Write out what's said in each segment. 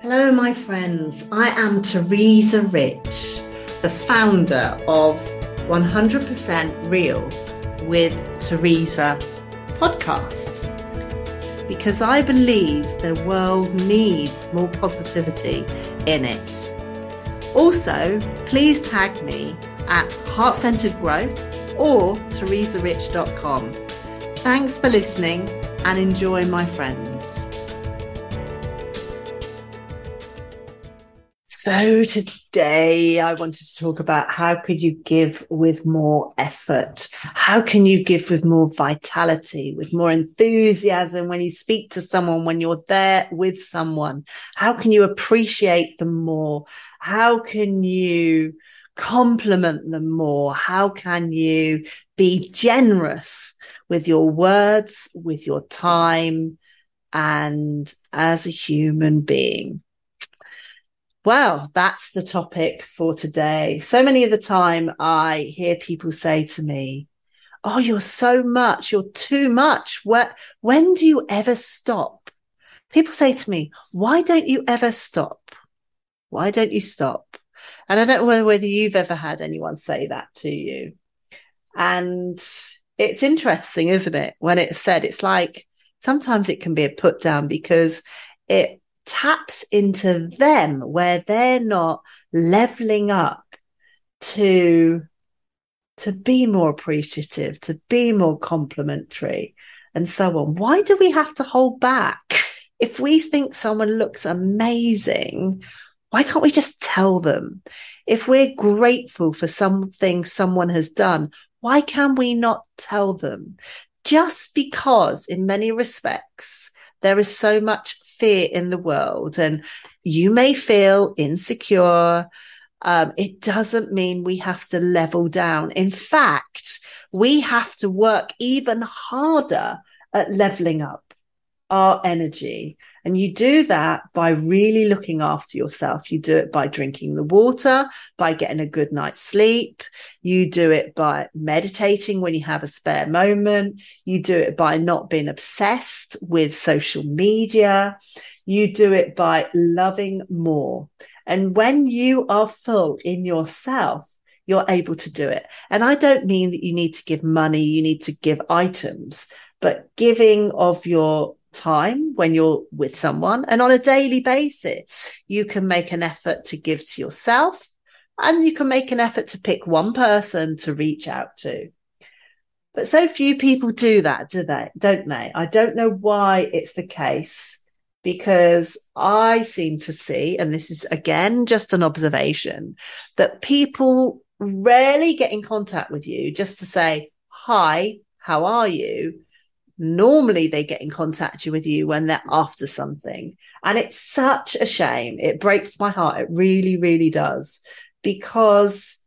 Hello, my friends. I am Teresa Rich, the founder of 100% Real with Teresa podcast. Because I believe the world needs more positivity in it. Also, please tag me at Heart Centered Growth or teresarich.com. Thanks for listening and enjoy, my friends. So today I wanted to talk about how could you give with more effort? How can you give with more vitality, with more enthusiasm when you speak to someone, when you're there with someone? How can you appreciate them more? How can you compliment them more? How can you be generous with your words, with your time and as a human being? Well, that's the topic for today. So many of the time I hear people say to me, Oh, you're so much. You're too much. Where, when do you ever stop? People say to me, why don't you ever stop? Why don't you stop? And I don't know whether you've ever had anyone say that to you. And it's interesting, isn't it? When it's said, it's like sometimes it can be a put down because it taps into them where they're not leveling up to to be more appreciative to be more complimentary and so on. Why do we have to hold back? If we think someone looks amazing why can't we just tell them? If we're grateful for something someone has done why can we not tell them? Just because in many respects there is so much fear in the world and you may feel insecure. Um, it doesn't mean we have to level down. In fact, we have to work even harder at leveling up our energy. And you do that by really looking after yourself. You do it by drinking the water, by getting a good night's sleep. You do it by meditating when you have a spare moment. You do it by not being obsessed with social media. You do it by loving more. And when you are full in yourself, you're able to do it. And I don't mean that you need to give money, you need to give items, but giving of your time when you're with someone and on a daily basis, you can make an effort to give to yourself and you can make an effort to pick one person to reach out to. But so few people do that, do they? Don't they? I don't know why it's the case because I seem to see, and this is again just an observation, that people rarely get in contact with you just to say, Hi, how are you? Normally they get in contact with you when they're after something. And it's such a shame. It breaks my heart. It really, really does. Because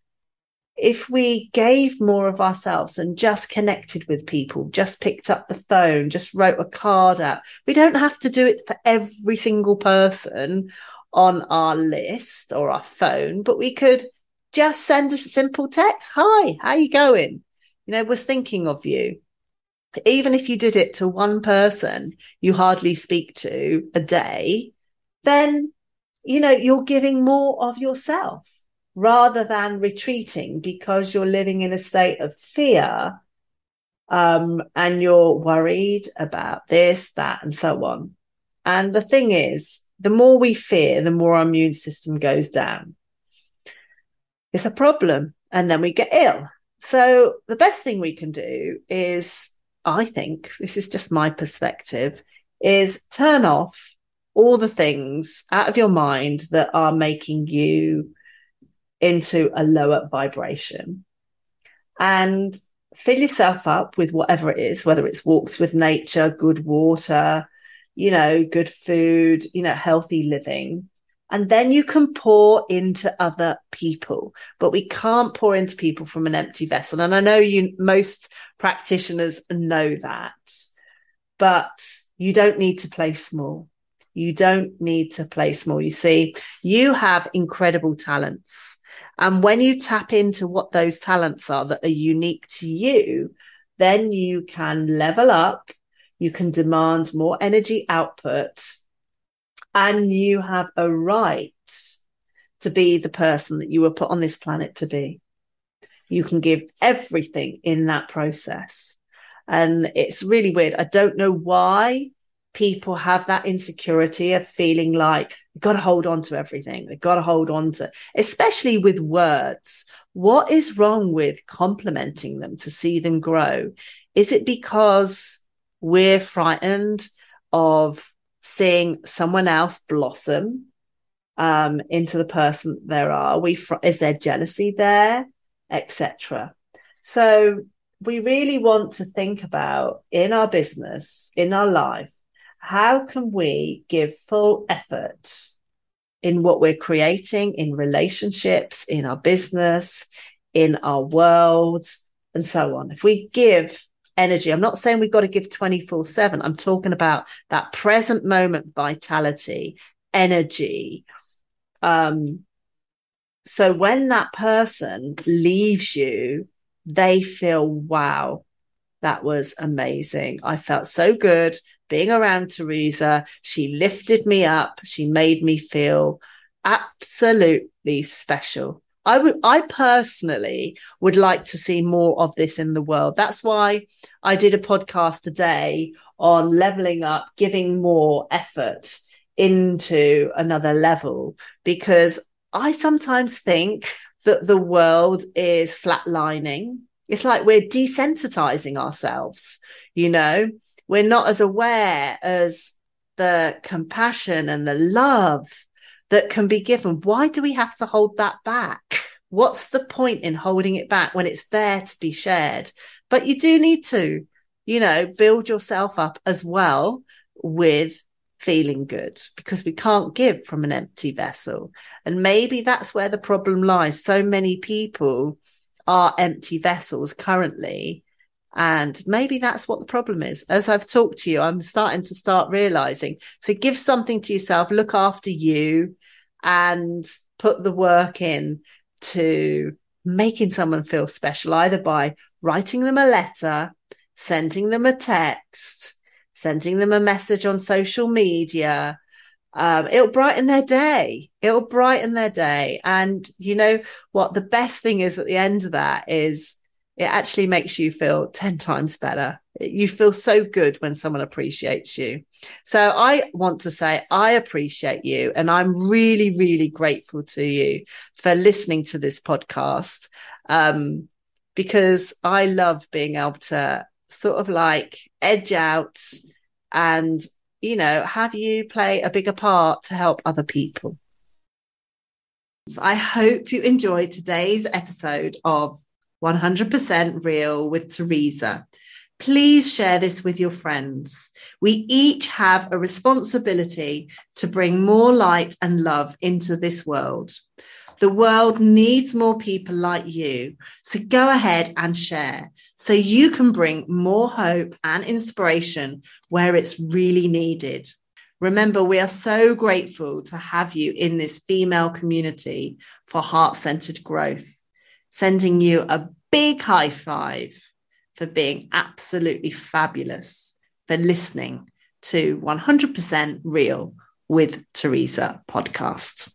if we gave more of ourselves and just connected with people, just picked up the phone, just wrote a card out, we don't have to do it for every single person on our list or our phone, but we could just send a simple text. Hi, how you going? You know, was thinking of you even if you did it to one person you hardly speak to a day, then, you know, you're giving more of yourself rather than retreating because you're living in a state of fear. Um, and you're worried about this, that, and so on. And the thing is, the more we fear, the more our immune system goes down. It's a problem. And then we get ill. So the best thing we can do is I think this is just my perspective, is turn off all the things out of your mind that are making you into a lower vibration. And fill yourself up with whatever it is, whether it's walks with nature, good water, you know, good food, you know, healthy living and then you can pour into other people but we can't pour into people from an empty vessel. And i know you most practitioners know that but you don't need to play small. You don't need to play small. You see you have incredible talents. And when you tap into what those talents are that are unique to you then you can level up. You can demand more energy output and you have a right to be the person that you were put on this planet to be. You can give everything in that process. And it's really weird. I don't know why people have that insecurity of feeling like you've got to hold on to everything. They've got to hold on to, especially with words. What is wrong with complimenting them to see them grow? Is it because we're frightened of seeing someone else blossom um, into the person there are? we fr- is there jealousy there, etc. So we really want to think about in our business, in our life, how can we give full effort in what we're creating in relationships, in our business, in our world, and so on. If we give energy, I'm not saying we've got to give 24 7. I'm talking about that present moment vitality, energy. Um, so when that person leaves you, they feel, wow, that was amazing. I felt so good being around Teresa. She lifted me up. She made me feel absolutely special. I would, I personally would like to see more of this in the world. That's why I did a podcast today on leveling up, giving more effort into another level, because I sometimes think that the world is flatlining. It's like we're desensitizing ourselves, you know, we're not as aware as the compassion and the love that can be given. Why do we have to hold that back? What's the point in holding it back when it's there to be shared? But you do need to, you know, build yourself up as well with feeling good because we can't give from an empty vessel. And maybe that's where the problem lies. So many people are empty vessels currently. And maybe that's what the problem is. As I've talked to you, I'm starting to start realizing. So give something to yourself, look after you and put the work in to making someone feel special, either by writing them a letter, sending them a text, sending them a message on social media. Um, it'll brighten their day. It'll brighten their day. And you know what? The best thing is at the end of that is it actually makes you feel 10 times better. You feel so good when someone appreciates you. So I want to say I appreciate you and I'm really, really grateful to you for listening to this podcast. Um, because I love being able to sort of like edge out and, you know, have you play a bigger part to help other people. So I hope you enjoyed today's episode of 100% Real with Teresa. Please share this with your friends. We each have a responsibility to bring more light and love into this world. The world needs more people like you. So go ahead and share so you can bring more hope and inspiration where it's really needed. Remember, we are so grateful to have you in this female community for heart centered growth. Sending you a big high five for being absolutely fabulous, for listening to 100% Real with Teresa podcast.